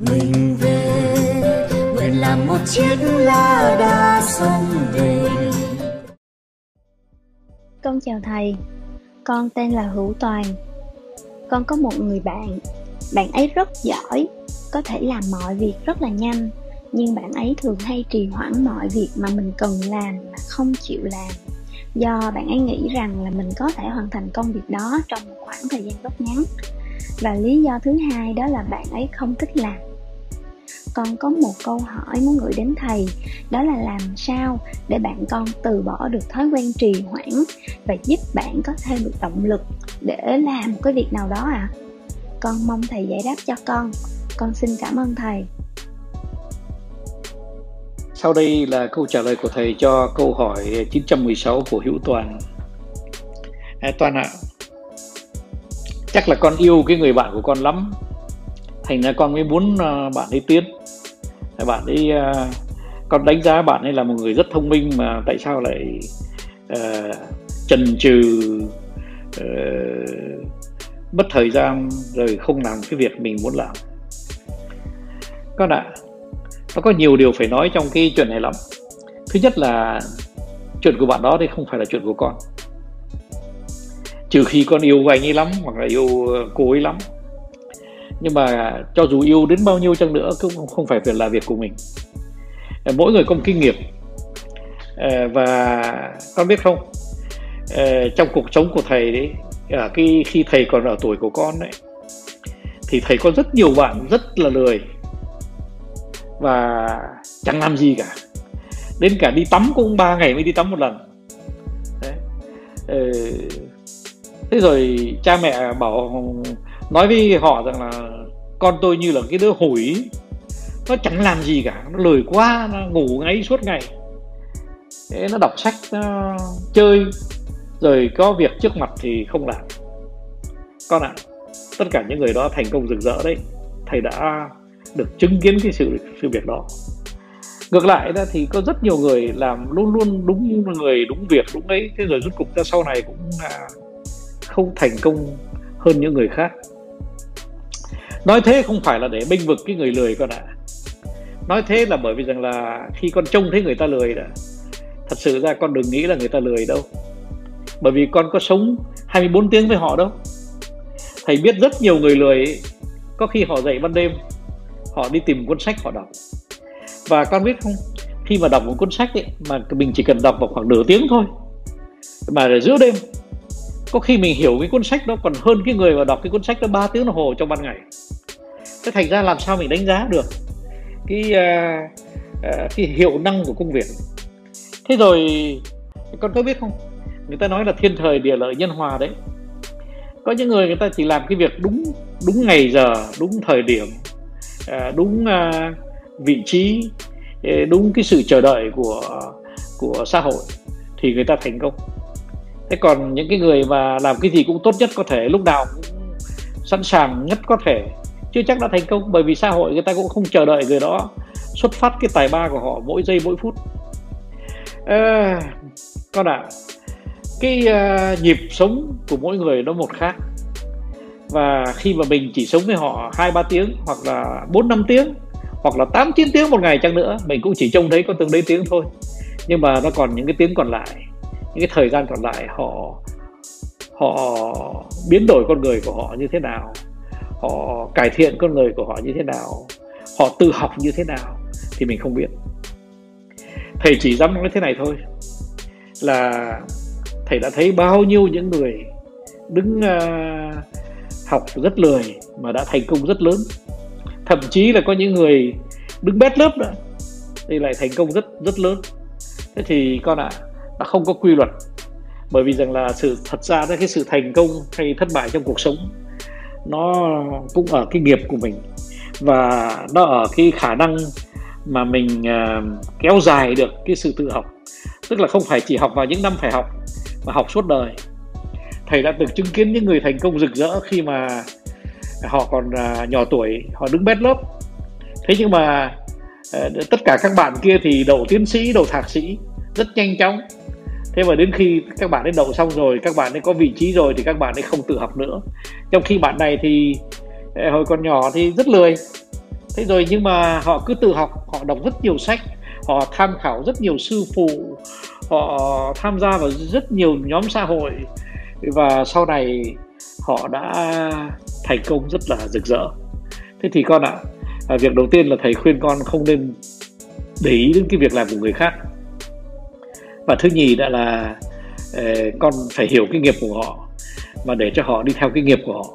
mình về. Nguyện làm một chiếc lá đa sông về. Con chào thầy. Con tên là hữu toàn. Con có một người bạn. Bạn ấy rất giỏi. Có thể làm mọi việc rất là nhanh. Nhưng bạn ấy thường hay trì hoãn mọi việc mà mình cần làm mà không chịu làm. Do bạn ấy nghĩ rằng là mình có thể hoàn thành công việc đó trong một khoảng thời gian rất ngắn. Và lý do thứ hai đó là bạn ấy không thích làm con có một câu hỏi muốn gửi đến thầy đó là làm sao để bạn con từ bỏ được thói quen trì hoãn và giúp bạn có thêm được động lực để làm cái việc nào đó ạ à? con mong thầy giải đáp cho con con xin cảm ơn thầy sau đây là câu trả lời của thầy cho câu hỏi 916 của Hữu Toàn. À, Toàn ạ, à, chắc là con yêu cái người bạn của con lắm, thành ra con mới muốn à, bạn ấy tiến. Bạn ấy, uh, con đánh giá bạn ấy là một người rất thông minh mà tại sao lại uh, chần chừ ờ, uh, mất thời gian rồi không làm cái việc mình muốn làm. Con ạ, nó có nhiều điều phải nói trong cái chuyện này lắm. Thứ nhất là chuyện của bạn đó thì không phải là chuyện của con. Trừ khi con yêu anh ấy lắm hoặc là yêu ờ, cô ấy lắm nhưng mà cho dù yêu đến bao nhiêu chăng nữa cũng không phải là việc của mình. Ờ, mỗi người có một kinh nghiệm. Ờ, và con biết không? Ờ, trong cuộc sống của thầy đấy ở cái khi thầy còn ở tuổi của con đấy thì thầy có rất nhiều bạn rất là lười và chẳng làm gì cả. Đến cả đi tắm cũng ba ngày mới đi tắm một lần. Đấy. Thế rồi cha mẹ bảo nói với họ rằng là con tôi như là cái đứa hủi. Nó chẳng làm gì cả nó lười quá nó ngủ ngáy suốt ngày. Thế nó đọc sách nó chơi rồi có việc trước mặt thì không làm. Con ạ à, tất cả những người đó thành công rực rỡ đấy. Thầy đã được chứng kiến cái sự sự việc đó. Ngược lại ra thì có rất nhiều người làm luôn luôn đúng người đúng việc đúng ấy. Thế rồi rút cục ra sau này cũng là không thành công hơn những người khác nói thế không phải là để bênh vực cái người lười con ạ. À. nói thế là bởi vì rằng là khi con trông thấy người ta lười đã thật sự ra con đừng nghĩ là người ta lười đâu. Bởi vì con có sống 24 tiếng với họ đâu. Thầy biết rất nhiều người lười có khi họ dậy ban đêm họ đi tìm cuốn sách họ đọc. Và con biết không khi mà đọc một cuốn sách ấy, mà mình chỉ cần đọc vào khoảng nửa tiếng thôi mà để giữa đêm có khi mình hiểu cái cuốn sách đó còn hơn cái người mà đọc cái cuốn sách đó 3 tiếng đồng hồ trong ban ngày thế thành ra làm sao mình đánh giá được cái uh, uh, cái hiệu năng của công việc? Thế rồi con có biết không? Người ta nói là thiên thời địa lợi nhân hòa đấy. Có những người người ta chỉ làm cái việc đúng đúng ngày giờ đúng thời điểm ờ, đúng vị trí đúng cái sự chờ đợi của của xã hội thì người ta thành công. Thế còn những cái người mà làm cái gì cũng tốt nhất có thể lúc nào cũng sẵn sàng nhất có thể chưa chắc đã thành công bởi vì xã hội người ta cũng không chờ đợi người đó xuất phát cái tài ba của họ mỗi giây mỗi phút. À, con ạ à, cái uh, nhịp sống của mỗi người nó một khác. Và khi mà mình chỉ sống với họ hai ba tiếng hoặc là bốn năm tiếng hoặc là tám chín tiếng một ngày chăng nữa mình cũng chỉ trông thấy có từng đấy tiếng thôi. Nhưng mà nó còn những cái tiếng còn lại những cái thời gian còn lại họ họ biến đổi con người của họ như thế nào họ cải thiện con người của họ như thế nào họ tự học như thế nào thì mình không biết. Thầy chỉ dám nói thế này thôi là thầy đã thấy bao nhiêu những người đứng uh, học rất lười mà đã thành công rất lớn. Thậm chí là có những người đứng bét lớp nữa thì lại thành công rất rất lớn. Thế thì con ạ à, đã không có quy luật. Bởi vì rằng là sự thật ra cái sự thành công hay thất bại trong cuộc sống nó cũng ở cái nghiệp của mình. Và nó ở cái khả năng mà mình uh, kéo dài được cái sự tự học. Tức là không phải chỉ học vào những năm phải học mà học suốt đời. Thầy đã được chứng kiến những người thành công rực rỡ khi mà họ còn uh, nhỏ tuổi họ đứng bét lớp. Thế nhưng mà uh, tất cả các bạn kia thì đậu tiến sĩ đậu thạc sĩ rất nhanh chóng thế mà đến khi các bạn ấy đậu xong rồi các bạn ấy có vị trí rồi thì các bạn ấy không tự học nữa. Trong khi bạn này thì ờ, hồi còn nhỏ thì rất lười. Thế rồi nhưng mà họ cứ tự học họ đọc rất nhiều sách họ tham khảo rất nhiều sư phụ họ tham gia vào rất nhiều nhóm xã hội. Và sau này họ đã thành công rất là rực rỡ. Thế thì con ạ à, việc đầu tiên là thầy khuyên con không nên để ý đến cái việc làm của người khác và thứ nhì đã là uh, con phải hiểu cái nghiệp của họ và để cho họ đi theo cái nghiệp của họ.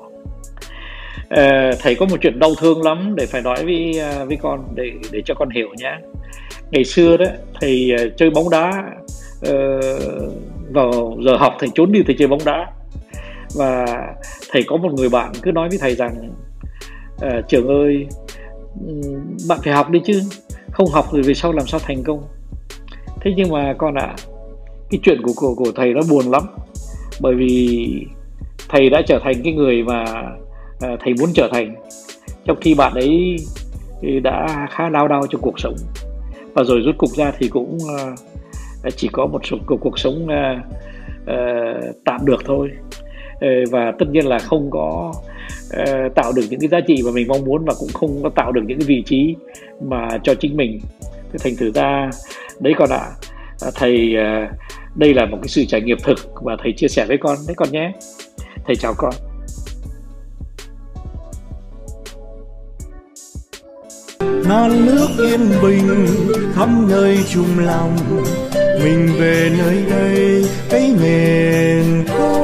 Uh, thầy có một chuyện đau thương lắm để phải nói với uh, với con để để cho con hiểu nhé. Ngày xưa đó thầy uh, chơi bóng đá uh, vào giờ học thầy trốn đi thầy chơi bóng đá. Và thầy có một người bạn cứ nói với thầy rằng trường ơi bạn phải học đi chứ không học rồi về sau làm sao thành công? Thế nhưng mà con ạ à, cái chuyện của, của của thầy nó buồn lắm. Bởi vì thầy đã trở thành cái người mà à, thầy muốn trở thành trong khi bạn ấy đã khá đau đau trong cuộc sống. Và rồi rút cục ra thì cũng à, à, chỉ có một số cuộc, cuộc sống à, à, tạm được thôi. Ờ, và tất nhiên là không có uh, tạo được những cái giá trị mà mình mong muốn và cũng không có tạo được những cái vị trí mà cho chính mình thế thành thử ra đấy con ạ à, thầy à, đây là một cái sự trải nghiệm thực và thầy chia sẻ với con. Đấy con nhé. Thầy chào con. Non nước yên bình khắp nơi chung lòng mình về nơi đây cái miền quê